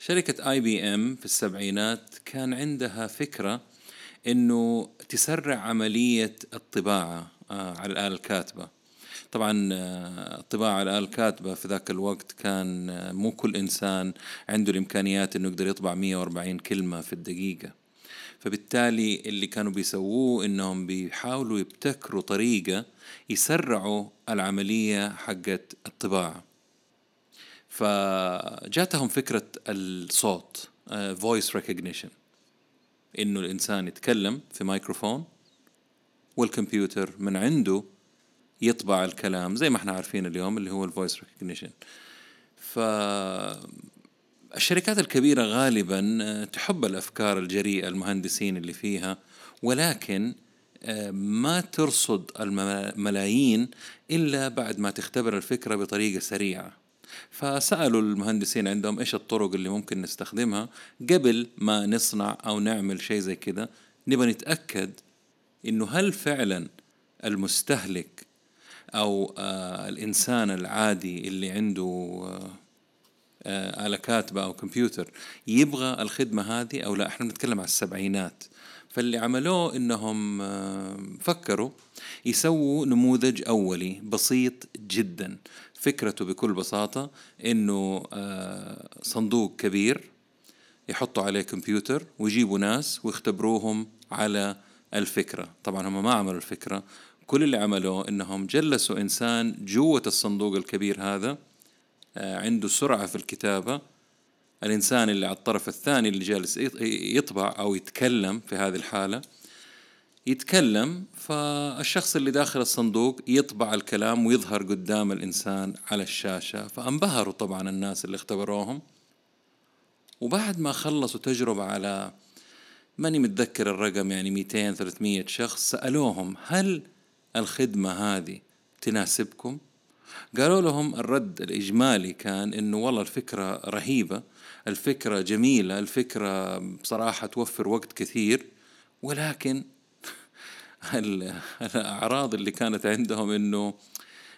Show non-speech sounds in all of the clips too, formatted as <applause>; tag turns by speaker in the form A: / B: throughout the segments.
A: شركة اي بي ام في السبعينات كان عندها فكرة إنه تسرع عملية الطباعة آه، على الآلة الكاتبة. طبعا آه، الطباعة على الآلة الكاتبة في ذاك الوقت كان آه، مو كل إنسان عنده الإمكانيات إنه يقدر يطبع 140 كلمة في الدقيقة. فبالتالي اللي كانوا بيسووه إنهم بيحاولوا يبتكروا طريقة يسرعوا العملية حقت الطباعة. فجاتهم فكرة الصوت voice recognition. إنه الإنسان يتكلم في مايكروفون والكمبيوتر من عنده يطبع الكلام زي ما إحنا عارفين اليوم اللي هو ال voice recognition ف الشركات الكبيرة غالبا آه، تحب الأفكار الجريئة المهندسين اللي فيها ولكن آه، ما ترصد الملايين إلا بعد ما تختبر الفكرة بطريقة سريعة. فسألوا المهندسين عندهم إيش الطرق اللي ممكن نستخدمها قبل ما نصنع أو نعمل شيء زي كده. نبغى نتأكد إنه هل فعلا المستهلك أو آه الإنسان العادي اللي عنده آه آه آلة كاتبة أو كمبيوتر يبغى الخدمة هذه أو لا؟ إحنا بنتكلم على السبعينات. فاللي عملوه إنهم آه فكروا يسووا نموذج أولي بسيط جدا. فكرته بكل بساطة إنه آه صندوق كبير يحطوا عليه كمبيوتر ويجيبوا ناس ويختبروهم على الفكرة. طبعا هم ما عملوا الفكرة. كل اللي عملوه إنهم جلسوا إنسان جوة الصندوق الكبير هذا آه، عنده سرعة في الكتابة. الإنسان اللي على الطرف الثاني اللي جالس يطبع أو يتكلم في هذه الحالة يتكلم فالشخص اللي داخل الصندوق يطبع الكلام ويظهر قدام الإنسان على الشاشة فانبهروا طبعا الناس اللي اختبروهم. وبعد ما خلصوا تجربة على ماني متذكر الرقم يعني 200 300 شخص سألوهم هل الخدمة هذه تناسبكم؟ قالوا لهم الرد الإجمالي كان إنه والله الفكرة رهيبة الفكرة جميلة الفكرة بصراحة توفر وقت كثير ولكن الأعراض اللي كانت عندهم إنه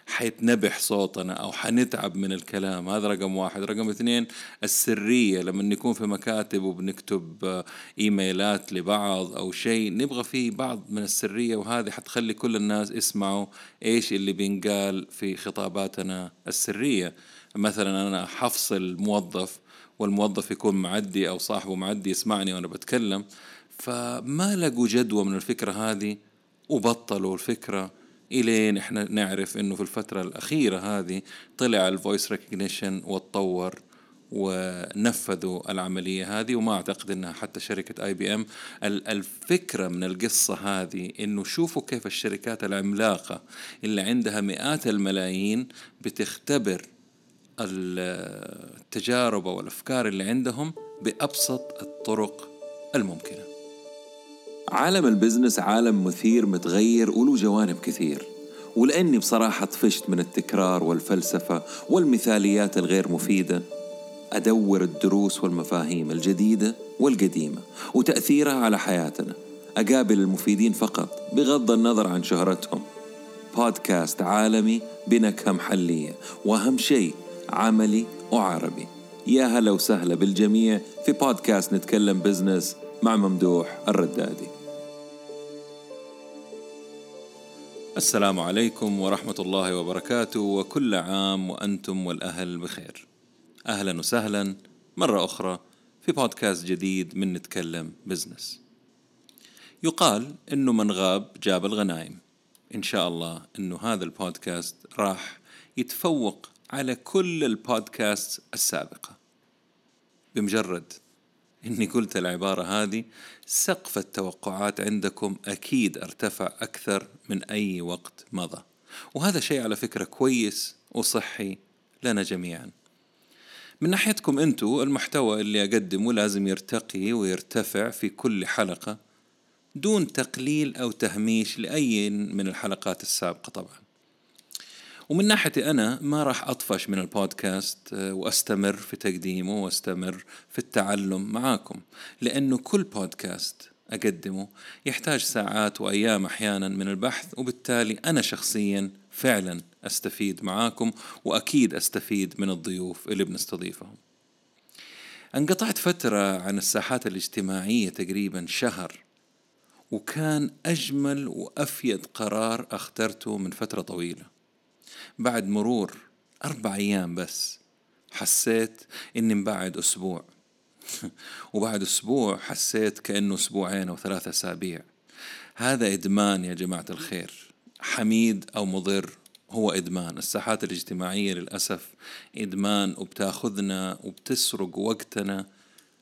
A: حيتنبح صوتنا أو حنتعب من الكلام. هذا رقم واحد. رقم اثنين السرية. لما نكون في مكاتب وبنكتب إيميلات لبعض أو شيء نبغى فيه بعض من السرية وهذه حتخلي كل الناس يسمعوا إيش اللي بينقال في خطاباتنا السرية. مثلا أنا حفصل موظف والموظف يكون معدي أو صاحبه معدي يسمعني وأنا بتكلم فما لقوا جدوى من الفكرة هذه؟ وبطلوا الفكرة إلين إحنا نعرف إنه في الفترة الأخيرة هذه طلع ال voice recognition وتطور ونفذوا العملية هذه وما أعتقد أنها حتى شركة IBM الفكرة من القصة هذه أنه شوفوا كيف الشركات العملاقة اللي عندها مئات الملايين بتختبر التجارب والأفكار اللي عندهم بأبسط الطرق الممكنة.
B: عالم البزنس عالم مثير متغير وله جوانب كثير. ولأني بصراحة طفشت من التكرار والفلسفة والمثاليات الغير مفيدة. أدور الدروس والمفاهيم الجديدة والقديمة وتأثيرها على حياتنا. أقابل المفيدين فقط بغض النظر عن شهرتهم. بودكاست عالمي بنكهة محلية وأهم شيء عملي وعربي. يا هلا وسهلا بالجميع في بودكاست نتكلم business. مع ممدوح الردادي.
A: السلام عليكم ورحمة الله وبركاته وكل عام وأنتم والأهل بخير. أهلا وسهلا مرة أخرى في بودكاست جديد من نتكلم business. يقال إنه من غاب جاب الغنايم إن شاء الله إنه هذا البودكاست راح يتفوق على كل البودكاست السابقة. بمجرد إني قلت العبارة هذه سقف التوقعات عندكم أكيد ارتفع أكثر من أي وقت مضى. وهذا شيء على فكرة كويس وصحي لنا جميعا. من ناحيتكم أنتوا المحتوى اللي أقدمه لازم يرتقي ويرتفع في كل حلقة دون تقليل أو تهميش لأي من الحلقات السابقة طبعا. ومن ناحيتي أنا ما راح أطفش من البودكاست آه، وأستمر في تقديمه وأستمر في التعلم معاكم لأنه كل بودكاست أقدمه يحتاج ساعات وأيام أحيانا من البحث وبالتالي أنا شخصيا فعلا أستفيد معاكم وأكيد أستفيد من الضيوف اللي بنستضيفهم. انقطعت فترة عن الساحات الاجتماعية تقريبا شهر وكان أجمل وأفيد قرار أخترته من فترة طويلة. بعد مرور أربع أيام بس حسيت إني مبعد أسبوع. <laughs> وبعد أسبوع حسيت كأنه أسبوعين أو ثلاثة أسابيع. هذا إدمان يا جماعة الخير. حميد أو مضر هو إدمان. الساحات الاجتماعية للأسف إدمان وبتاخذنا وبتسرق وقتنا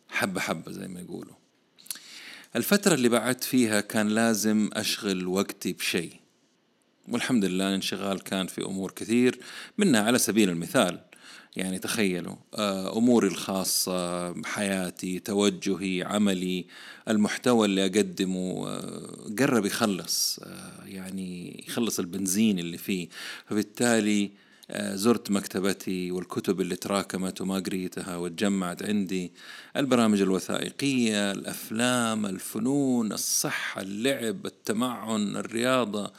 A: حبة حبة زي ما يقولوا. الفترة اللي بعدت فيها كان لازم أشغل وقتي بشيء. والحمد لله الانشغال كان في أمور كثير منها على سبيل المثال يعني تخيلوا آه، أموري الخاصة حياتي توجهي عملي المحتوى اللي أقدمه آه، قرب يخلص آه، يعني يخلص البنزين اللي فيه. فبالتالي زرت مكتبتي والكتب اللي تراكمت وما قريتها وتجمعت عندي البرامج الوثائقية الأفلام الفنون الصحة اللعب التمعن الرياضة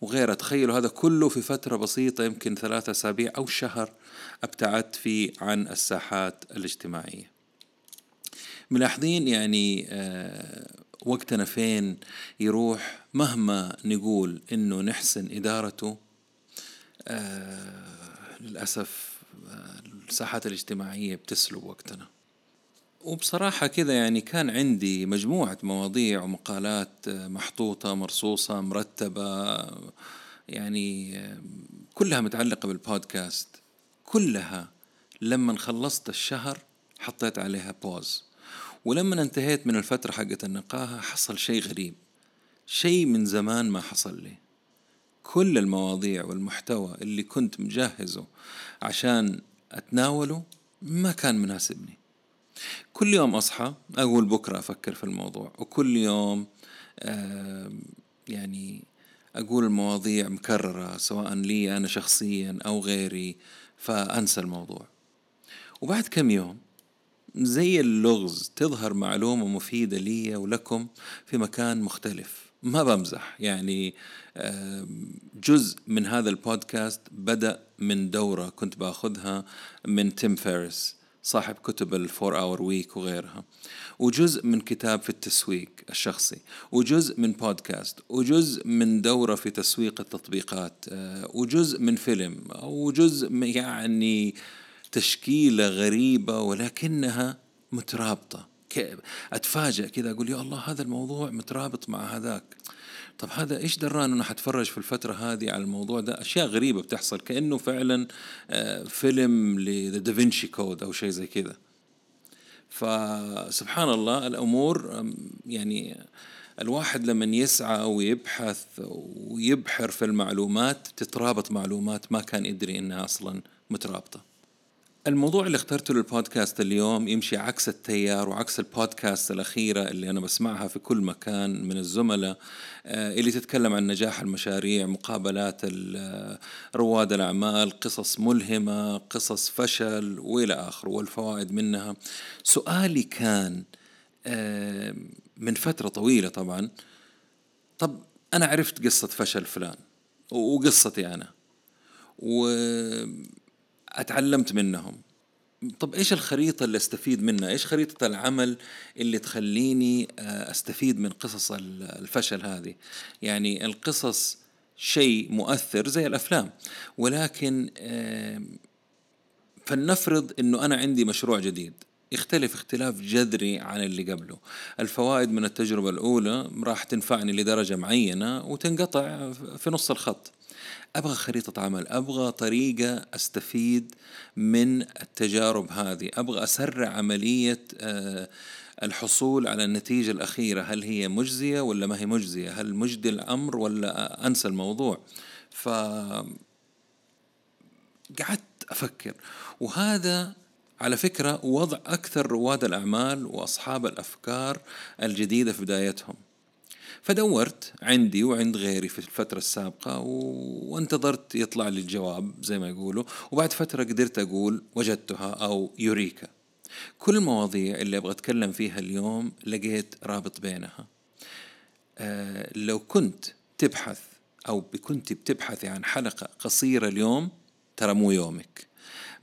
A: وغيرها تخيلوا هذا كله في فترة بسيطة يمكن ثلاثة أسابيع أو شهر أبتعدت فيه عن الساحات الاجتماعية. ملاحظين يعني آه وقتنا فين يروح مهما نقول إنه نحسن إدارته؟ آه للأسف آه الساحات الاجتماعية بتسلب وقتنا. وبصراحة كذا يعني كان عندي مجموعة مواضيع ومقالات آه، محطوطة مرصوصة مرتبة يعني آه، كلها متعلقة بالبودكاست. كلها لما خلصت الشهر حطيت عليها بوز ولما انتهيت من الفترة حقت النقاهة حصل شيء غريب. شيء من زمان ما حصل لي. كل المواضيع والمحتوى اللي كنت مجهزه عشان أتناوله ما كان مناسبني. كل يوم أصحى أقول بكرة أفكر في الموضوع وكل يوم يعني أقول المواضيع مكررة سواء لي أنا شخصيا أو غيري فأنسى الموضوع. وبعد كم يوم زي اللغز تظهر معلومة مفيدة لي ولكم في مكان مختلف. ما بمزح يعني جزء من هذا البودكاست بدأ من دورة كنت بأخذها من تيم فيريس صاحب كتب ال four hour week وغيرها. وجزء من كتاب في التسويق الشخصي. وجزء من بودكاست وجزء من دورة في تسويق التطبيقات. آه، وجزء من فيلم. وجزء يعني تشكيلة غريبة ولكنها مترابطة. أتفاجأ كذا أقول يا الله هذا الموضوع مترابط مع هذاك. طب هذا إيش دران أنه حتفرج في الفترة هذه على الموضوع ده؟ أشياء غريبة بتحصل كأنه فعلا آه، فيلم لدافنشي كود أو شيء زي كذا. فسبحان الله الأمور يعني الواحد لما يسعى ويبحث ويبحر في المعلومات تترابط معلومات ما كان يدري إنها أصلا مترابطة. الموضوع اللي اخترته للبودكاست اليوم يمشي عكس التيار وعكس البودكاست الأخيرة اللي أنا بسمعها في كل مكان من الزملاء آه، اللي تتكلم عن نجاح المشاريع مقابلات آه، رواد الأعمال قصص ملهمة قصص فشل وإلى آخره والفوائد منها. سؤالي كان آه، من فترة طويلة طبعا طب أنا عرفت قصة فشل فلان وقصتي أنا و اتعلمت منهم طب إيش الخريطة اللي أستفيد منها؟ إيش خريطة العمل اللي تخليني آه، أستفيد من قصص الفشل هذه؟ يعني القصص شيء مؤثر زي الأفلام ولكن فلنفرض إنه أنا عندي مشروع جديد يختلف اختلاف جذري عن اللي قبله الفوائد من التجربة الأولى راح تنفعني لدرجة معينة وتنقطع في نص الخط أبغى خريطة عمل أبغى طريقة أستفيد من التجارب هذه أبغى أسرع عملية آه، الحصول على النتيجة الأخيرة. هل هي مجزية ولا ما هي مجزية؟ هل مجدي الأمر ولا أنسى الموضوع؟ ف قعدت أفكر. وهذا على فكرة وضع أكثر رواد الأعمال وأصحاب الأفكار الجديدة في بدايتهم. فدورت عندي وعند غيري في الفترة السابقة وانتظرت يطلع لي الجواب زي ما يقولوا. وبعد فترة قدرت أقول وجدتها أو يوريكا. كل المواضيع اللي أبغى أتكلم فيها اليوم لقيت رابط بينها. آه لو كنت تبحث أو كنت بتبحثي عن حلقة قصيرة اليوم ترى مو يومك.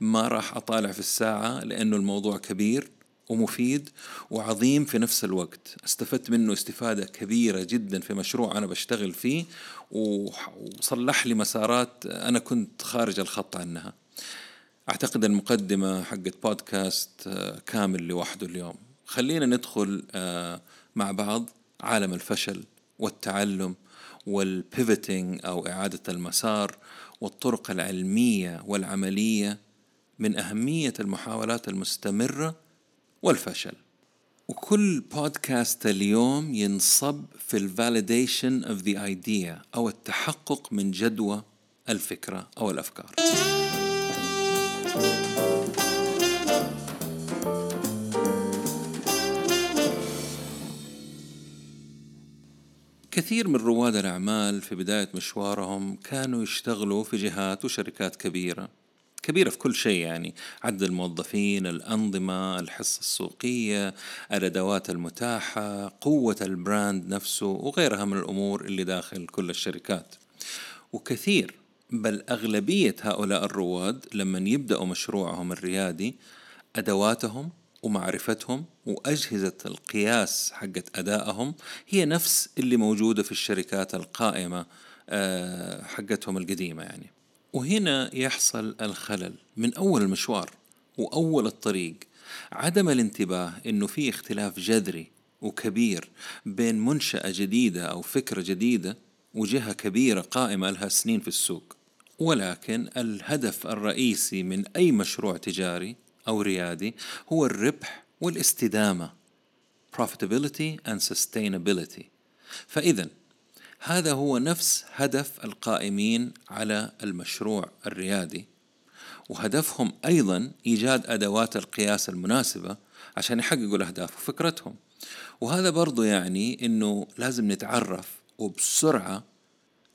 A: ما راح أطالع في الساعة لأنه الموضوع كبير ومفيد وعظيم في نفس الوقت. استفدت منه استفادة كبيرة جدا في مشروع أنا بشتغل فيه وصلح لي مسارات أنا كنت خارج الخط عنها. أعتقد المقدمة حقت بودكاست آه، كامل لوحده اليوم. خلينا ندخل آه، مع بعض عالم الفشل والتعلم والبيفتنج أو إعادة المسار والطرق العلمية والعملية من أهمية المحاولات المستمرة والفشل. وكل بودكاست اليوم ينصب في الفاليديشن of the idea أو التحقق من جدوى الفكرة أو الأفكار. كثير من رواد الأعمال في بداية مشوارهم كانوا يشتغلوا في جهات وشركات كبيرة. كبيرة في كل شيء يعني عدد الموظفين الأنظمة الحصة السوقية الأدوات المتاحة قوة البراند نفسه وغيرها من الأمور اللي داخل كل الشركات. وكثير بل أغلبية هؤلاء الرواد لما يبدأوا مشروعهم الريادي أدواتهم ومعرفتهم وأجهزة القياس حقت أدائهم هي نفس اللي موجودة في الشركات القائمة آه، حقتهم القديمة يعني. وهنا يحصل الخلل من أول المشوار وأول الطريق. عدم الانتباه إنه في اختلاف جذري وكبير بين منشأة جديدة أو فكرة جديدة وجهة كبيرة قائمة لها سنين في السوق. ولكن الهدف الرئيسي من أي مشروع تجاري أو ريادي هو الربح والاستدامة profitability and sustainability. فإذا هذا هو نفس هدف القائمين على المشروع الريادي وهدفهم أيضا إيجاد أدوات القياس المناسبة عشان يحققوا الأهداف وفكرتهم. وهذا برضو يعني أنه لازم نتعرف وبسرعة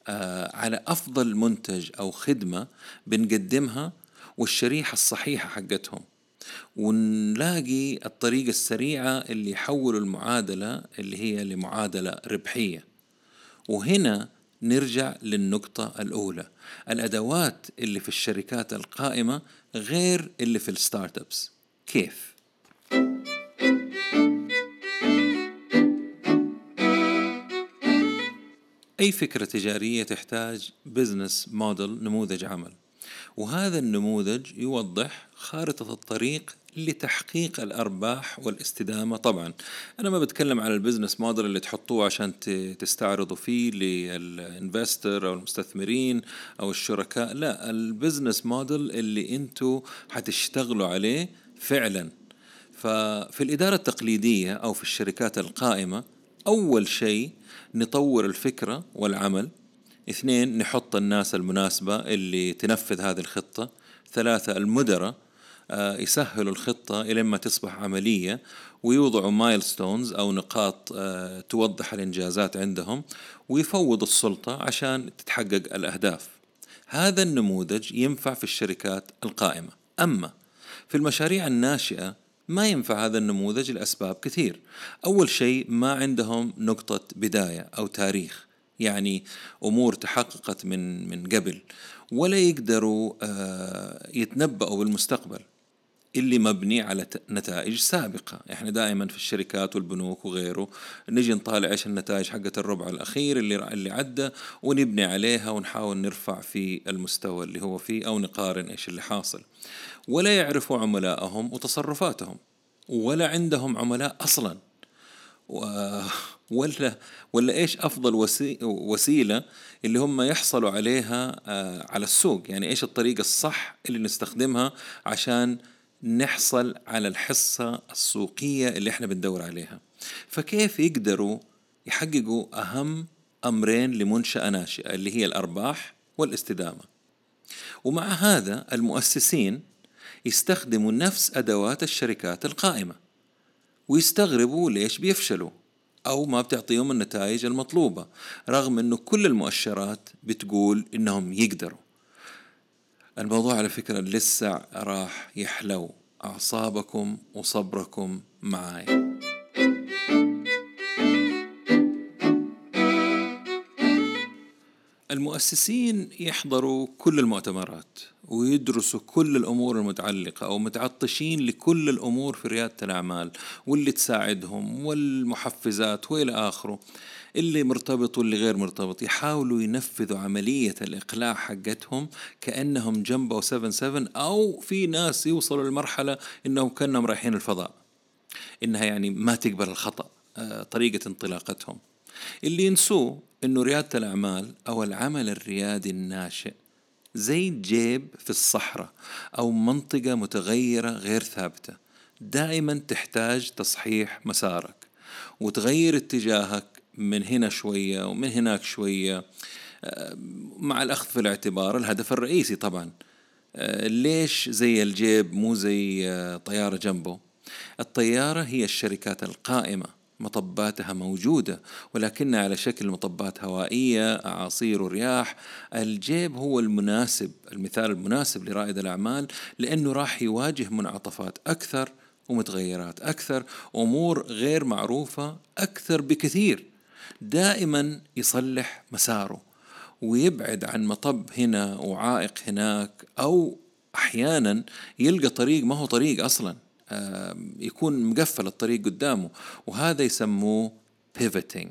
A: آه على أفضل منتج أو خدمة بنقدمها والشريحة الصحيحة حقتهم. ونلاقي الطريقة السريعة اللي يحولوا المعادلة اللي هي لمعادلة ربحية. وهنا نرجع للنقطة الأولى. الأدوات اللي في الشركات القائمة غير اللي في ال startups كيف؟ أي فكرة تجارية تحتاج business model نموذج عمل. وهذا النموذج يوضح خارطة الطريق لتحقيق الأرباح والاستدامة طبعا. أنا ما بتكلم على ال business model اللي تحطوه عشان تستعرضوا فيه لل investor أو المستثمرين أو الشركاء. لا ال business model اللي أنتوا حتشتغلوا عليه فعلا. ففي الإدارة التقليدية أو في الشركات القائمة أول شيء نطور الفكرة والعمل. اثنين نحط الناس المناسبة اللي تنفذ هذه الخطة. ثلاثة المدراء. يسهلوا الخطة إلى ما تصبح عملية ويوضعوا مايلستونز أو نقاط آه، توضح الإنجازات عندهم ويفوض السلطة عشان تتحقق الأهداف. هذا النموذج ينفع في الشركات القائمة. أما في المشاريع الناشئة ما ينفع هذا النموذج لأسباب كثير. أول شيء ما عندهم نقطة بداية أو تاريخ يعني أمور تحققت من من قبل ولا يقدروا آه، يتنبأوا بالمستقبل. اللي مبني على نتائج سابقة. إحنا دائما في الشركات والبنوك وغيره نجي نطالع إيش النتائج حقت الربع الأخير اللي اللي عدى ونبني عليها ونحاول نرفع في المستوى اللي هو فيه أو نقارن إيش اللي حاصل. ولا يعرفوا عملائهم وتصرفاتهم ولا عندهم عملاء أصلا. ولا ولا إيش أفضل وسيلة اللي هم يحصلوا عليها آه، على السوق. يعني إيش الطريقة الصح اللي نستخدمها عشان نحصل على الحصة السوقية اللي إحنا بندور عليها. فكيف يقدروا يحققوا أهم أمرين لمنشأة ناشئة اللي هي الأرباح والاستدامة؟ ومع هذا المؤسسين يستخدموا نفس أدوات الشركات القائمة ويستغربوا ليش بيفشلوا أو ما بتعطيهم النتائج المطلوبة رغم أنه كل المؤشرات بتقول أنهم يقدروا. الموضوع على فكرة لسه راح يحلو. أعصابكم وصبركم معاي. المؤسسين يحضروا كل المؤتمرات ويدرسوا كل الأمور المتعلقة أو متعطشين لكل الأمور في ريادة الأعمال واللي تساعدهم والمحفزات وإلى آخره. اللي مرتبط واللي غير مرتبط يحاولوا ينفذوا عملية الإقلاع حقتهم كأنهم جنبه 77 أو في ناس يوصلوا لمرحلة إنهم كأنهم رايحين الفضاء. إنها يعني ما تقبل الخطأ آه، طريقة انطلاقتهم. اللي ينسوه إنه ريادة الأعمال أو العمل الريادي الناشئ زي جيب في الصحراء أو منطقة متغيرة غير ثابتة. دائما تحتاج تصحيح مسارك وتغير اتجاهك من هنا شوية ومن هناك شوية. آه، مع الأخذ في الاعتبار الهدف الرئيسي طبعا. آه، ليش زي الجيب مو زي آه، طيارة جنبه؟ الطيارة هي الشركات القائمة مطباتها موجودة ولكنها على شكل مطبات هوائية أعاصير ورياح. الجيب هو المناسب المثال المناسب لرائد الأعمال لأنه راح يواجه منعطفات أكثر ومتغيرات أكثر أمور غير معروفة أكثر بكثير. دائما يصلح مساره ويبعد عن مطب هنا وعائق هناك أو أحيانا يلقى طريق ما هو طريق أصلا يكون مقفل الطريق قدامه وهذا يسموه pivoting.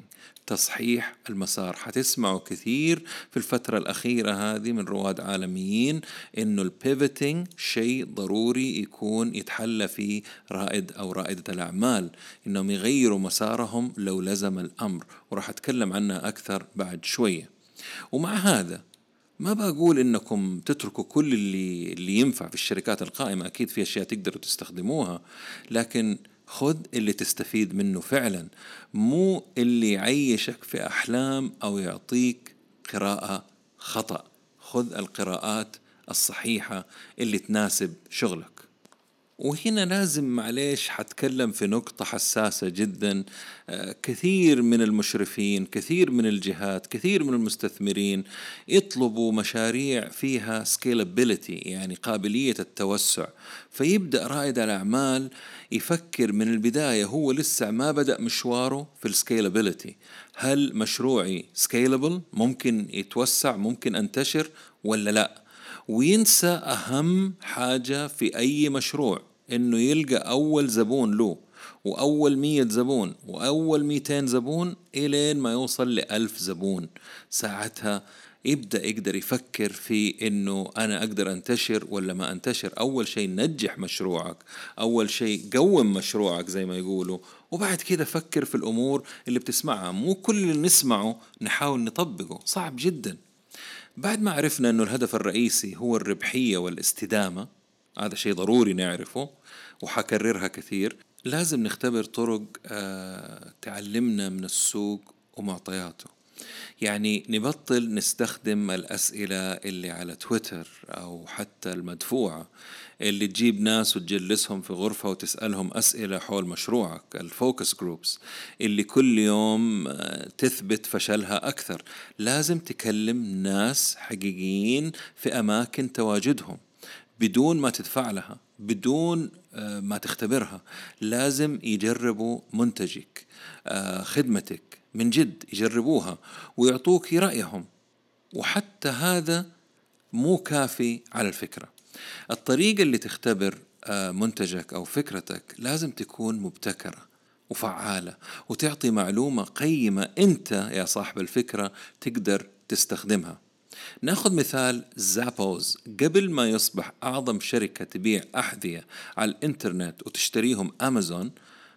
A: تصحيح المسار. حتسمعوا كثير في الفترة الأخيرة هذه من رواد عالميين إنه البيفتنج شيء ضروري يكون يتحلى فيه رائد أو رائدة الأعمال. إنهم يغيروا مسارهم لو لزم الأمر. وراح أتكلم عنها أكثر بعد شوية. ومع هذا ما بقول إنكم تتركوا كل اللي اللي ينفع في الشركات القائمة. أكيد في أشياء تقدروا تستخدموها. لكن خذ اللي تستفيد منه فعلا مو اللي يعيشك في أحلام أو يعطيك قراءة خطأ. خذ القراءات الصحيحة اللي تناسب شغلك. وهنا لازم معليش حتكلم في نقطة حساسة جدا. آه، كثير من المشرفين كثير من الجهات كثير من المستثمرين يطلبوا مشاريع فيها scalability يعني قابلية التوسع. فيبدأ رائد الأعمال يفكر من البداية هو لسه ما بدأ مشواره في ال scalability هل مشروعي scalable ممكن يتوسع؟ ممكن أنتشر؟ ولا لأ؟ وينسى أهم حاجة في أي مشروع. إنه يلقى أول زبون له وأول مية زبون وأول ميتين زبون إلين ما يوصل لألف زبون. ساعتها يبدأ يقدر يفكر في إنه أنا أقدر أنتشر ولا ما أنتشر. أول شيء نجح مشروعك أول شيء قوم مشروعك زي ما يقولوا وبعد كده فكر في الأمور اللي بتسمعها. مو كل اللي نسمعه نحاول نطبقه صعب جدا. بعد ما عرفنا أنه الهدف الرئيسي هو الربحية والاستدامة هذا شيء ضروري نعرفه. وحكررها كثير. لازم نختبر طرق آه تعلمنا من السوق ومعطياته. يعني نبطل نستخدم الأسئلة اللي على تويتر أو حتى المدفوعة اللي تجيب ناس وتجلسهم في غرفة وتسألهم أسئلة حول مشروعك ال focus groups اللي كل يوم آه، تثبت فشلها أكثر. لازم تكلم ناس حقيقيين في أماكن تواجدهم بدون ما تدفع لها. بدون آه، ما تختبرها. لازم يجربوا منتجك آه، خدمتك من جد يجربوها ويعطوك رأيهم. وحتى هذا مو كافي على الفكرة. الطريقة اللي تختبر آه، منتجك أو فكرتك لازم تكون مبتكرة وفعالة وتعطي معلومة قيمة أنت يا صاحب الفكرة تقدر تستخدمها. ناخذ مثال زابوز. قبل ما يصبح أعظم شركة تبيع أحذية على الإنترنت وتشتريهم أمازون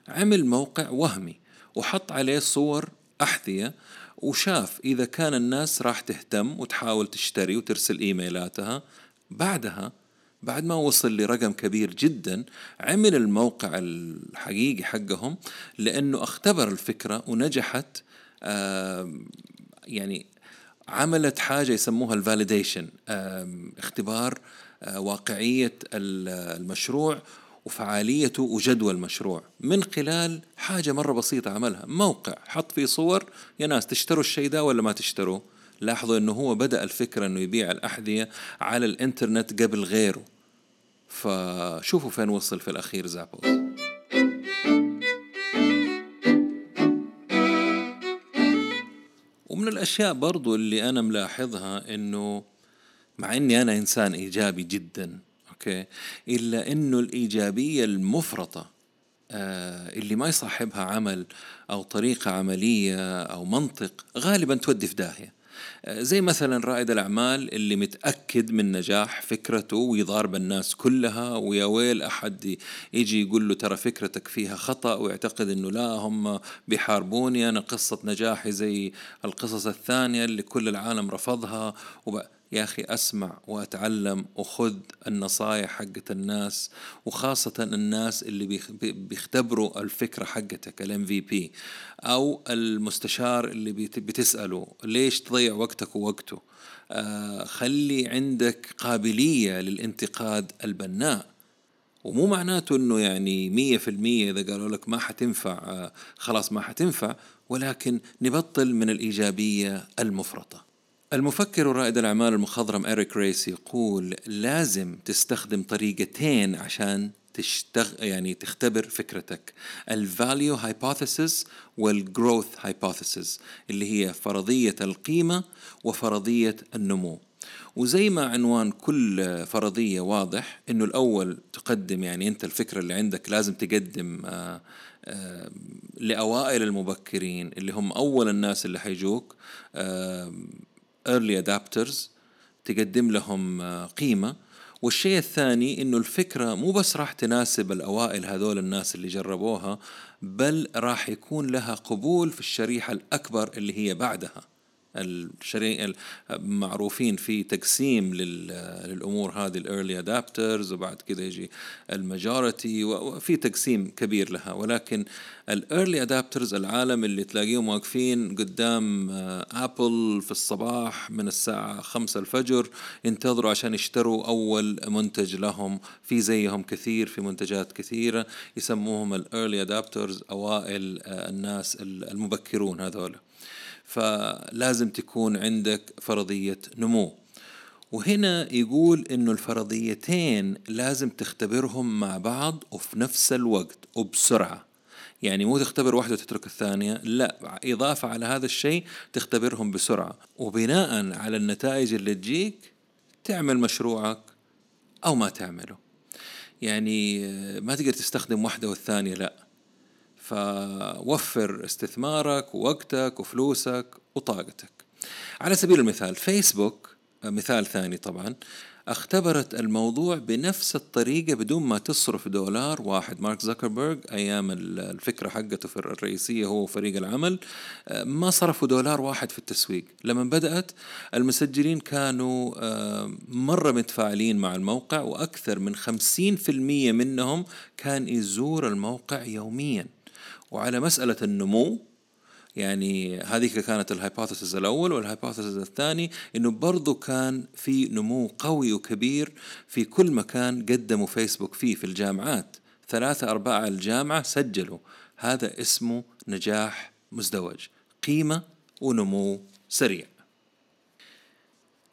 A: عمل موقع وهمي وحط عليه صور أحذية وشاف إذا كان الناس راح تهتم وتحاول تشتري وترسل إيميلاتها. بعدها بعد ما وصل لرقم كبير جدا عمل الموقع الحقيقي حقهم لأنه اختبر الفكرة ونجحت يعني عملت حاجة يسموها الفاليديشن اختبار آه، واقعية المشروع وفعاليته وجدوى المشروع. من خلال حاجة مرة بسيطة عملها. موقع حط فيه صور يا ناس تشتروا الشيء ده ولا ما تشتروا لاحظوا إنه هو بدأ الفكرة إنه يبيع الأحذية على الإنترنت قبل غيره. فشوفوا فين وصل في الأخير زابوز ومن الأشياء برضو اللي أنا ملاحظها إنه مع إني أنا إنسان إيجابي جدا أوكي؟ إلا إنه الإيجابية المفرطة آه اللي ما يصاحبها عمل أو طريقة عملية أو منطق غالبا تودي في داهية. زي مثلا رائد الأعمال اللي متأكد من نجاح فكرته ويضارب الناس كلها ويا ويل أحد يجي يقول له ترى فكرتك فيها خطأ ويعتقد أنه لا هم بيحاربوني أنا قصة نجاحي زي القصص الثانية اللي كل العالم رفضها وب... يا أخي أسمع وأتعلم وخذ النصايح حقت الناس وخاصة الناس اللي بيختبروا الفكرة حقتك الام في بي أو المستشار اللي بتسأله ليش تضيع وقتك ووقته؟ آه خلي عندك قابلية للانتقاد البناء. ومو معناته إنه يعني مية في المية إذا قالوا لك ما حتنفع آه خلاص ما حتنفع ولكن نبطل من الإيجابية المفرطة. المفكر ورائد الأعمال المخضرم إريك ريس يقول لازم تستخدم طريقتين عشان تشتغ يعني تختبر فكرتك. ال value hypothesis وال growth hypothesis اللي هي فرضية القيمة وفرضية النمو. وزي ما عنوان كل فرضية واضح إنه الأول تقدم يعني أنت الفكرة اللي عندك لازم تقدم آآ آآ لأوائل المبكرين اللي هم أول الناس اللي حيجوك early adapters تقدم لهم آه، قيمة. والشيء الثاني إنه الفكرة مو بس راح تناسب الأوائل هذول الناس اللي جربوها بل راح يكون لها قبول في الشريحة الأكبر اللي هي بعدها. الشريحة معروفين في تقسيم للأمور هذه الايرلي ادابترز وبعد كذا يجي ال majority وفي تقسيم كبير لها. ولكن ال early adopters العالم اللي تلاقيهم واقفين قدام Apple في الصباح من الساعة خمسة الفجر ينتظروا عشان يشتروا أول منتج لهم. في زيهم كثير في منتجات كثيرة. يسموهم ال early adopters أوائل الناس المبكرون هذول. فلازم تكون عندك فرضية نمو. وهنا يقول إنه الفرضيتين لازم تختبرهم مع بعض وفي نفس الوقت وبسرعة. يعني مو تختبر واحدة وتترك الثانية لا إضافة على هذا الشيء تختبرهم بسرعة. وبناء على النتائج اللي تجيك تعمل مشروعك أو ما تعمله. يعني ما تقدر تستخدم واحدة والثانية لا. فوفر استثمارك ووقتك وفلوسك وطاقتك. على سبيل المثال فيسبوك مثال ثاني طبعا اختبرت الموضوع بنفس الطريقة بدون ما تصرف دولار. واحد مارك زكربرج أيام الفكرة حقته في الرئيسية هو وفريق العمل ما صرفوا دولار واحد في التسويق. لما بدأت المسجلين كانوا مرة متفاعلين مع الموقع وأكثر من خمسين في المية منهم كان يزور الموقع يومياً. وعلى مسألة النمو يعني هذه كانت ال hypothesis الأول وال hypothesis الثاني إنه برضو كان في نمو قوي وكبير في كل مكان قدموا فيسبوك فيه في الجامعات. ثلاثة أرباع الجامعة سجلوا. هذا اسمه نجاح مزدوج. قيمة ونمو سريع.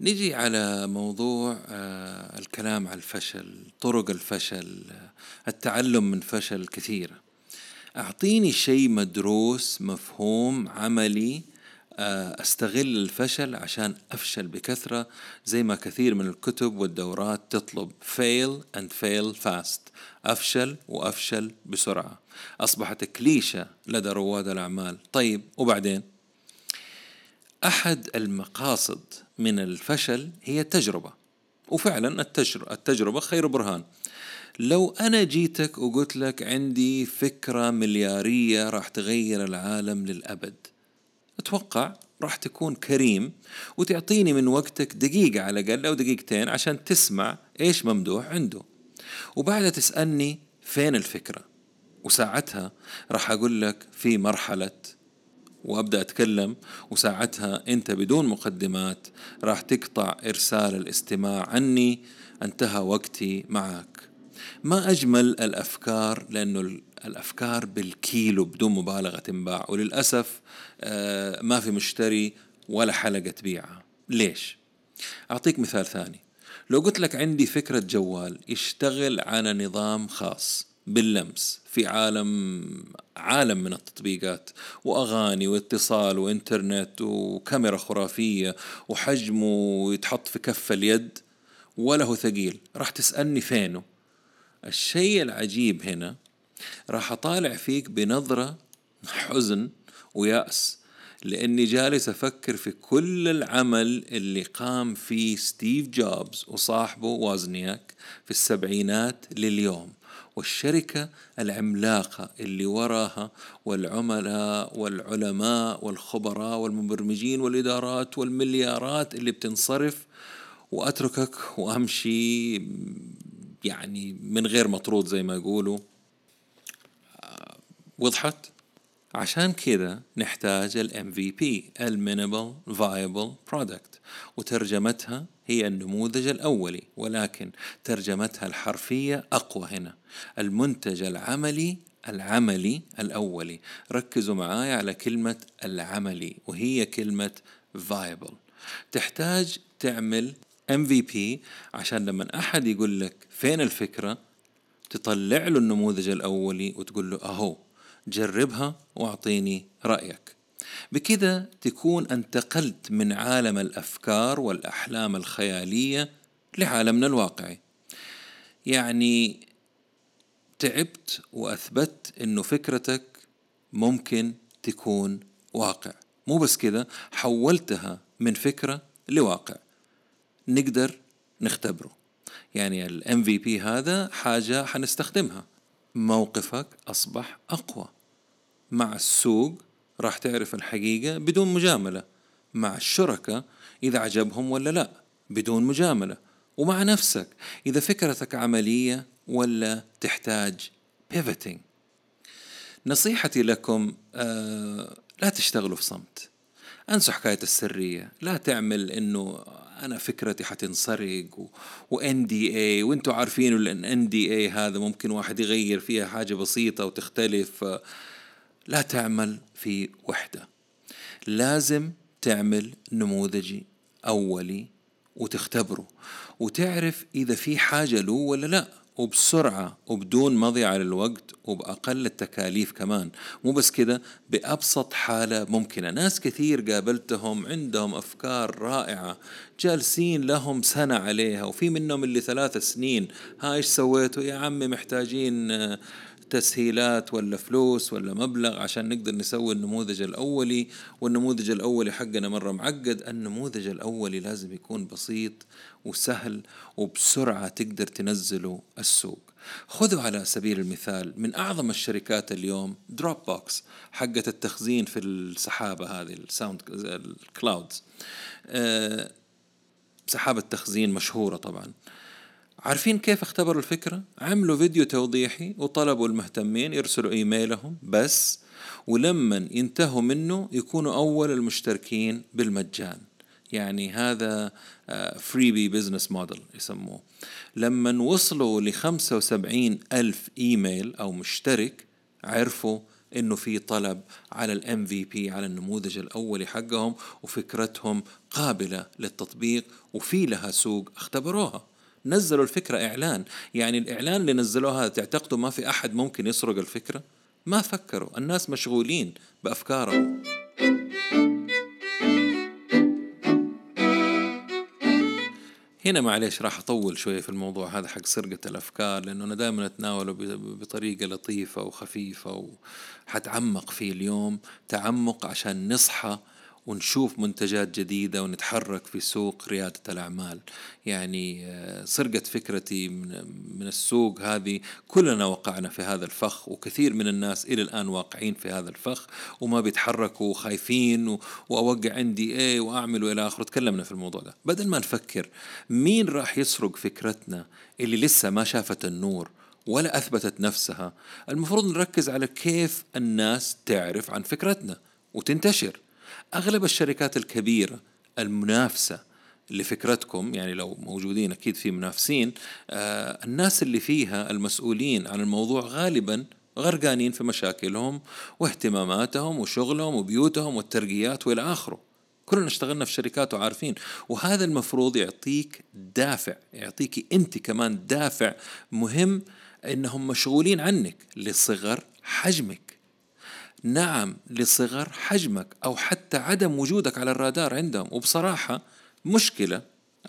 A: نجي على موضوع آه، الكلام على الفشل طرق الفشل التعلم من فشل كثيره أعطيني شيء مدروس مفهوم عملي آه، أستغل الفشل عشان أفشل بكثرة زي ما كثير من الكتب والدورات تطلب fail and fail fast أفشل وأفشل بسرعة. أصبحت كليشة لدى رواد الأعمال. طيب وبعدين؟ أحد المقاصد من الفشل هي التجربة. وفعلا التجربة خير برهان. لو أنا جيتك وقلت لك عندي فكرة مليارية راح تغير العالم للأبد. أتوقع راح تكون كريم وتعطيني من وقتك دقيقة على الأقل أو دقيقتين عشان تسمع إيش ممدوح عنده. وبعدها تسألني فين الفكرة وساعتها راح أقول لك في مرحلة وأبدأ أتكلم وساعتها أنت بدون مقدمات راح تقطع إرسال الاستماع عني. انتهى وقتي معك. ما أجمل الأفكار؟ لأنه الأفكار بالكيلو بدون مبالغة تنباع وللأسف آه، ما في مشتري ولا حلقة تبيعها ليش؟ أعطيك مثال ثاني. لو قلت لك عندي فكرة جوال يشتغل على نظام خاص باللمس في عالم عالم من التطبيقات وأغاني واتصال وإنترنت وكاميرا خرافية وحجمه يتحط في كف اليد ولا هو ثقيل راح تسألني فينه؟ الشيء العجيب هنا راح أطالع فيك بنظرة حزن ويأس لأني جالس أفكر في كل العمل اللي قام فيه ستيف جوبز وصاحبه وازنياك في السبعينات لليوم والشركة العملاقة اللي وراها والعملاء والعلماء والخبراء والمبرمجين والإدارات والمليارات اللي بتنصرف وأتركك وأمشي يعني من غير مطرود زي ما يقولوا. وضحت؟ عشان كذا نحتاج ال MVP ال Minimal Viable Product. وترجمتها هي النموذج الأولي ولكن ترجمتها الحرفية أقوى هنا. المنتج العملي العملي الأولي. ركزوا معايا على كلمة العملي وهي كلمة viable. تحتاج تعمل MVP عشان لما أحد يقول لك فين الفكرة تطلع له النموذج الأولي وتقول له أهو جربها وأعطيني رأيك. بكذا تكون انتقلت من عالم الأفكار والأحلام الخيالية لعالمنا الواقعي. يعني تعبت وأثبت إنه فكرتك ممكن تكون واقع. مو بس كذا حولتها من فكرة لواقع. نقدر نختبره. يعني ال MVP هذا حاجة حنستخدمها. موقفك أصبح أقوى. مع السوق راح تعرف الحقيقة بدون مجاملة. مع الشركاء إذا عجبهم ولا لا بدون مجاملة. ومع نفسك إذا فكرتك عملية ولا تحتاج pivoting. نصيحتي لكم آه لا تشتغلوا في صمت. أنسوا حكاية السرية. لا تعمل إنه أنا فكرتي حتنسرق وان دي اي وأنتوا عارفين ان ان دي اي هذا ممكن واحد يغير فيها حاجة بسيطة وتختلف. لا تعمل في وحدة. لازم تعمل نموذجي أولي وتختبره وتعرف إذا في حاجة له ولا لا. وبسرعة وبدون مضيعة للوقت وبأقل التكاليف كمان. مو بس كده بأبسط حالة ممكنة. ناس كثير قابلتهم عندهم أفكار رائعة جالسين لهم سنة عليها وفي منهم اللي ثلاث سنين. ها إيش سويتوا؟ يا عمي محتاجين تسهيلات ولا فلوس ولا مبلغ عشان نقدر نسوي النموذج الأولي والنموذج الأولي حقنا مرة معقد. النموذج الأولي لازم يكون بسيط وسهل وبسرعة تقدر تنزله السوق. خذوا على سبيل المثال من أعظم الشركات اليوم Dropbox حقة التخزين في السحابة هذه ال sound ال clouds أه سحابة تخزين مشهورة طبعا. عارفين كيف اختبروا الفكرة؟ عملوا فيديو توضيحي وطلبوا المهتمين يرسلوا إيميلهم بس ولما ينتهوا منه يكونوا أول المشتركين بالمجان. يعني هذا freebie business model يسموه. لما وصلوا لخمسة وسبعين ألف إيميل أو مشترك عرفوا إنه في طلب على الام في بي على النموذج الاولي حقهم وفكرتهم قابلة للتطبيق وفي لها سوق اختبروها. نزلوا الفكرة إعلان. يعني الإعلان اللي نزلوها تعتقدوا ما في أحد ممكن يسرق الفكرة؟ ما فكروا. الناس مشغولين بأفكارهم. هنا معليش راح أطول شوية في الموضوع هذا حق سرقة الأفكار لأنه أنا دائما أتناوله بطريقة لطيفة وخفيفة وحتعمق فيه اليوم. تعمق عشان نصحى ونشوف منتجات جديدة ونتحرك في سوق ريادة الأعمال. يعني آه، سرقة فكرتي من السوق هذه. كلنا وقعنا في هذا الفخ وكثير من الناس إلى الآن واقعين في هذا الفخ وما بيتحركوا خايفين وأوقع عندي إيه وأعمل وإلى آخره. تكلمنا في الموضوع ده. بدل ما نفكر مين راح يسرق فكرتنا اللي لسه ما شافت النور ولا أثبتت نفسها؟ المفروض نركز على كيف الناس تعرف عن فكرتنا وتنتشر. أغلب الشركات الكبيرة المنافسة لفكرتكم يعني لو موجودين أكيد في منافسين آه الناس اللي فيها المسؤولين عن الموضوع غالبا غرقانين في مشاكلهم واهتماماتهم وشغلهم وبيوتهم والترقيات وإلى آخره. كلنا اشتغلنا في شركات وعارفين وهذا المفروض يعطيك دافع يعطيك أنت كمان دافع مهم إنهم مشغولين عنك لصغر حجمك نعم لصغر حجمك أو حتى عدم وجودك على الرادار عندهم. وبصراحة مشكلة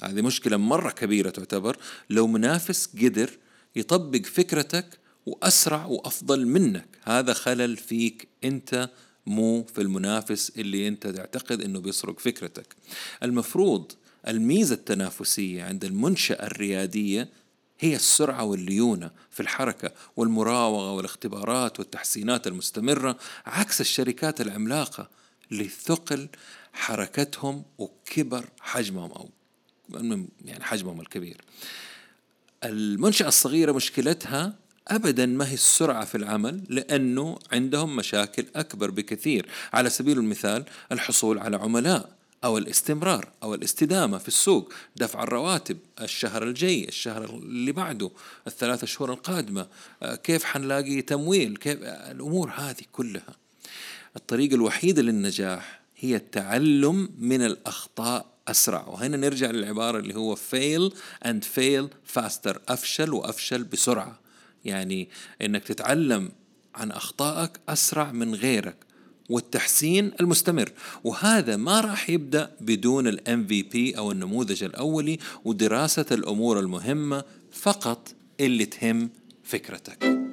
A: هذه مشكلة مرة كبيرة تعتبر لو منافس قدر يطبق فكرتك وأسرع وأفضل منك. هذا خلل فيك أنت مو في المنافس اللي أنت تعتقد إنه بيسرق فكرتك. المفروض الميزة التنافسية عند المنشأة الريادية هي السرعة والليونة في الحركة والمراوغة والاختبارات والتحسينات المستمرة عكس الشركات العملاقة لثقل حركتهم وكبر حجمهم أو يعني حجمهم الكبير. المنشأة الصغيرة مشكلتها ابدا ما هي السرعة في العمل لأنه عندهم مشاكل أكبر بكثير. على سبيل المثال الحصول على عملاء. أو الاستمرار أو الاستدامة في السوق دفع الرواتب الشهر الجاي الشهر اللي بعده الثلاث شهور القادمة آه، كيف حنلاقي تمويل؟ كيف؟ الأمور هذه كلها. الطريقة الوحيدة للنجاح هي التعلم من الأخطاء أسرع. وهنا نرجع للعبارة اللي هو fail and fail faster أفشل وأفشل بسرعة. يعني إنك تتعلم عن أخطائك أسرع من غيرك. والتحسين المستمر. وهذا ما راح يبدأ بدون في بي أو النموذج الأولي ودراسة الأمور المهمة فقط اللي تهم فكرتك.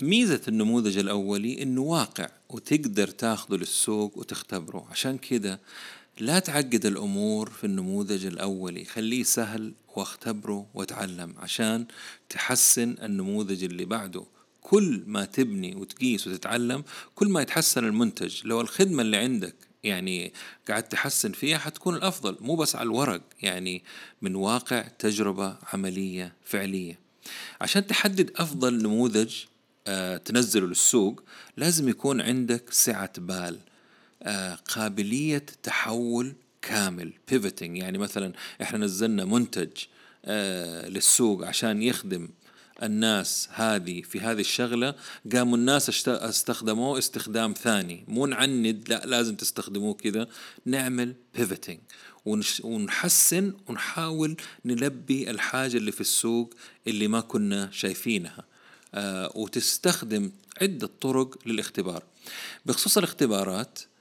A: ميزة النموذج الأولي إنه واقع وتقدر تاخذه للسوق وتختبره. عشان كده لا تعقد الأمور في النموذج الأولي خليه سهل واختبره وتعلم عشان تحسن النموذج اللي بعده. كل ما تبني وتقيس وتتعلم كل ما يتحسن المنتج. لو الخدمة اللي عندك يعني قاعد تحسن فيها حتكون الأفضل. مو بس على الورق يعني من واقع تجربة عملية فعلية. عشان تحدد أفضل نموذج آه تنزله للسوق لازم يكون عندك سعة بال. قابلية تحول كامل pivoting. يعني مثلا إحنا نزلنا منتج آه، للسوق عشان يخدم الناس هذه في هذه الشغلة قاموا الناس استخدموه استخدام ثاني. مو نعند لا لازم تستخدموه كذا. نعمل pivoting. ونحسن ونحاول نلبي الحاجة اللي في السوق اللي ما كنا شايفينها. آه وتستخدم عدة طرق للاختبار. بخصوص الاختبارات آه،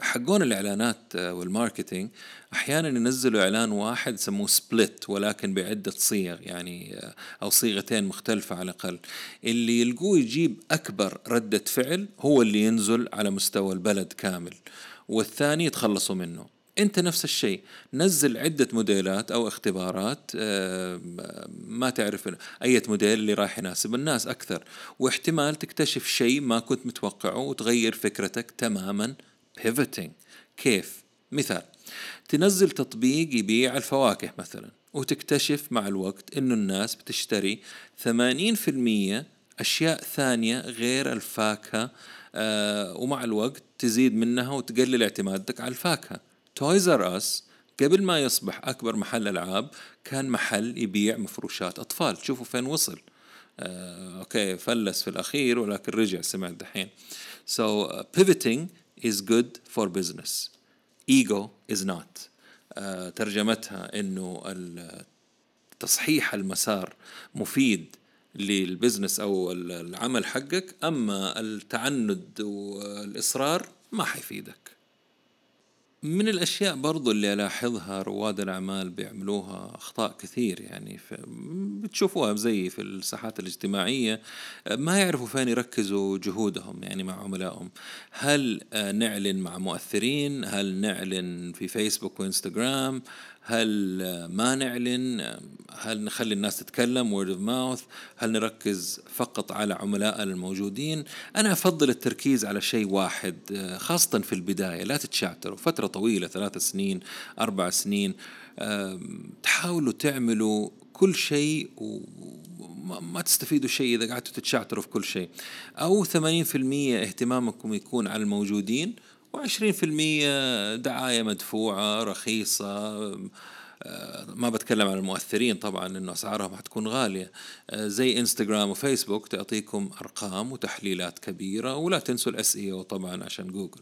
A: حقون الإعلانات آه، وال marketing أحيانا ينزلوا إعلان واحد يسموه split ولكن بعدة صيغ يعني آه، أو صيغتين مختلفة على الأقل. اللي يلقوه يجيب أكبر ردة فعل هو اللي ينزل على مستوى البلد كامل والثاني يتخلصوا منه. أنت نفس الشيء. نزل عدة موديلات أو اختبارات آه، ما تعرف أي موديل اللي راح يناسب الناس أكثر. واحتمال تكتشف شيء ما كنت متوقعه وتغير فكرتك تماما. Pivoting. كيف؟ مثال تنزل تطبيق يبيع الفواكه مثلا وتكتشف مع الوقت إنه الناس بتشتري 80% أشياء ثانية غير الفاكهة آه ومع الوقت تزيد منها وتقلل اعتمادك على الفاكهة. Toys R Us قبل ما يصبح أكبر محل ألعاب كان محل يبيع مفروشات أطفال. شوفوا فين وصل. آه، okay فلس في الأخير ولكن رجع سمعت دحين. Pivoting is good for business. Ego is not. uh, ترجمتها إنه تصحيح المسار مفيد لل business أو العمل حقك أما التعند والإصرار ما حيفيدك. من الأشياء برضو اللي ألاحظها رواد الأعمال بيعملوها أخطاء كثير يعني بتشوفوها زي في الساحات الاجتماعية ما يعرفوا فين يركزوا جهودهم يعني مع عملائهم. هل نعلن مع مؤثرين؟ هل نعلن في فيسبوك وإنستغرام؟ هل ما نعلن هل نخلي الناس تتكلم word of mouth هل نركز فقط على عملاء الموجودين؟ أنا أفضل التركيز على شيء واحد خاصة في البداية لا تتشعتروا. فترة طويلة ثلاث سنين أربع سنين تحاولوا تعملوا كل شيء وما تستفيدوا شيء إذا قعدتوا تتشعتروا في كل شيء. أو 80% اهتمامكم يكون على الموجودين وعشرين في المية دعاية مدفوعة رخيصة آه، ما بتكلم عن المؤثرين طبعا لأنه أسعارهم حتكون غالية. آه، زي إنستغرام وفيسبوك تعطيكم أرقام وتحليلات كبيرة ولا تنسوا ال SEO طبعا عشان جوجل.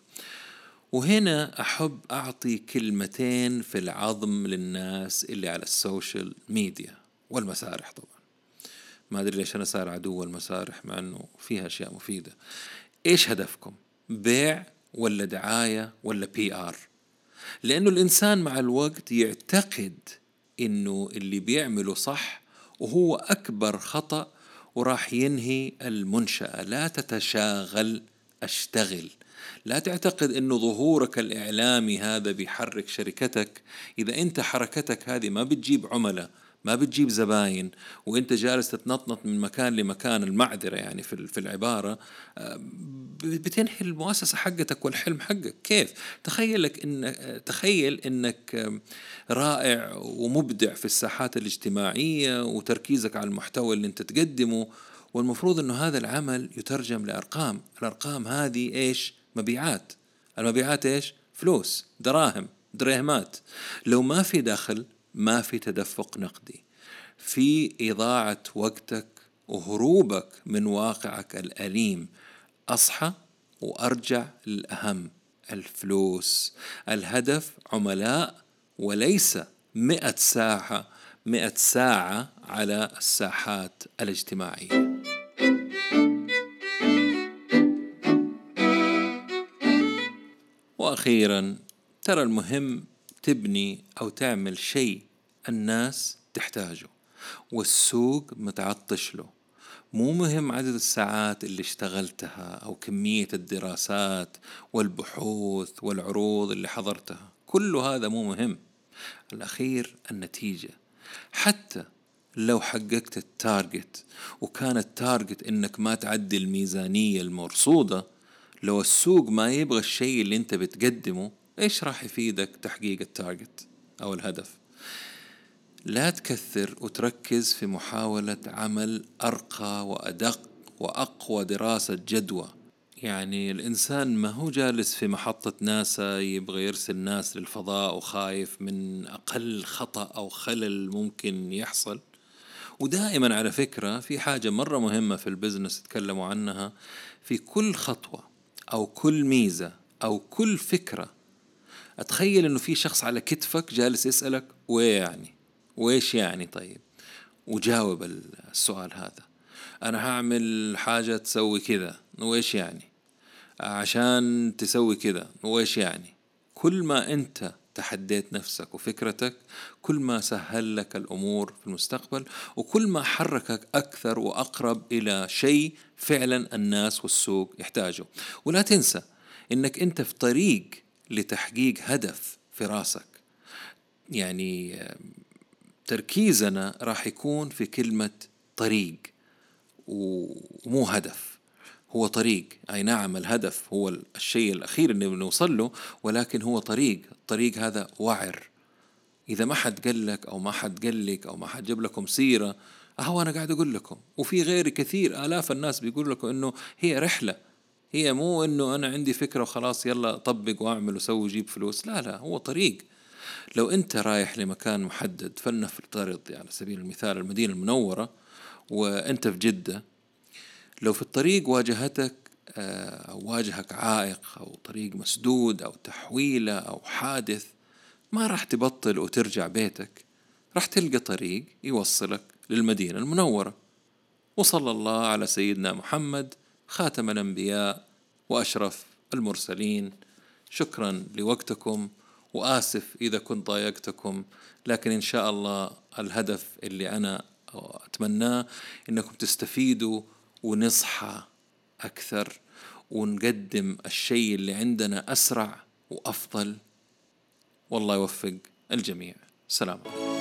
A: وهنا أحب أعطي كلمتين في العظم للناس اللي على ال social media والمسارح طبعا. ما أدري ليش أنا صار عدو المسارح مع أنه فيها أشياء مفيدة. إيش هدفكم؟ بيع ولا دعاية ولا PR لأنه الإنسان مع الوقت يعتقد أنه اللي بيعمله صح وهو أكبر خطأ وراح ينهي المنشأة. لا تتشاغل أشتغل. لا تعتقد أنه ظهورك الإعلامي هذا بيحرك شركتك. إذا أنت حركتك هذه ما بتجيب عملاء. ما بتجيب زباين وانت جالس تتنطنط من مكان لمكان المعذرة يعني في في العبارة آه، بتنهي المؤسسة حقتك والحلم حقك. كيف؟ تخيل لك ان تخيل إنك رائع ومبدع في الساحات الاجتماعية وتركيزك على المحتوى اللي انت تقدمه والمفروض إنه هذا العمل يترجم لأرقام. الأرقام هذه إيش؟ مبيعات. المبيعات إيش؟ فلوس دراهم درهمات. لو ما في دخل ما في تدفق نقدي. في إضاعة وقتك وهروبك من واقعك الأليم أصحى وأرجع للأهم الفلوس الهدف عملاء وليس مئة ساعة مئة ساعة على الساحات الاجتماعية. وأخيرا ترى المهم تبني أو تعمل شيء الناس تحتاجه والسوق متعطش له. مو مهم عدد الساعات اللي اشتغلتها أو كمية الدراسات والبحوث والعروض اللي حضرتها. كل هذا مو مهم. الأخير النتيجة. حتى لو حققت ال target وكان ال target إنك ما تعدي الميزانية المرصودة لو السوق ما يبغى الشيء اللي أنت بتقدمه إيش راح يفيدك تحقيق ال target أو الهدف؟ لا تكثر وتركز في محاولة عمل أرقى وأدق وأقوى دراسة جدوى. يعني الإنسان ما هو جالس في محطة ناسا يبغى يرسل ناس للفضاء وخايف من أقل خطأ أو خلل ممكن يحصل. ودائما على فكرة في حاجة مرة مهمة في البزنس تكلموا عنها في كل خطوة أو كل ميزة أو كل فكرة أتخيل إنه في شخص على كتفك جالس يسألك وإيه يعني وإيش يعني طيب؟ وجاوب السؤال هذا. أنا هعمل حاجة تسوي كذا وإيش يعني؟ عشان تسوي كذا وإيش يعني؟ كل ما أنت تحديت نفسك وفكرتك كل ما سهل لك الأمور في المستقبل وكل ما حركك أكثر وأقرب إلى شيء فعلا الناس والسوق يحتاجه. ولا تنسى إنك أنت في طريق لتحقيق هدف في راسك. يعني تركيزنا راح يكون في كلمة طريق ومو هدف. هو طريق. أي نعم الهدف هو الشيء الأخير اللي بنوصل له ولكن هو طريق. الطريق هذا وعر. إذا ما حد قال لك أو ما حد قال لك أو ما حد جاب لكم سيرة أهو أنا قاعد أقول لكم. وفي غيري كثير آلاف الناس بيقول لكم إنه هي رحلة. هي مو إنه أنا عندي فكرة وخلاص يلا طبق وأعمل وسوي وجيب فلوس. لا لا هو طريق. لو أنت رايح لمكان محدد فلنفترض يعني على سبيل المثال المدينة المنورة وأنت في جدة لو في الطريق واجهتك آه، أو واجهك عائق أو طريق مسدود أو تحويلة أو حادث ما راح تبطل وترجع بيتك. راح تلقى طريق يوصلك للمدينة المنورة. وصلى الله على سيدنا محمد خاتم الأنبياء وأشرف المرسلين. شكرا لوقتكم وآسف إذا كنت ضايقتكم لكن إن شاء الله الهدف اللي أنا أتمناه إنكم تستفيدوا ونصحى أكثر ونقدم الشيء اللي عندنا أسرع وأفضل. والله يوفق الجميع. سلام عليكم.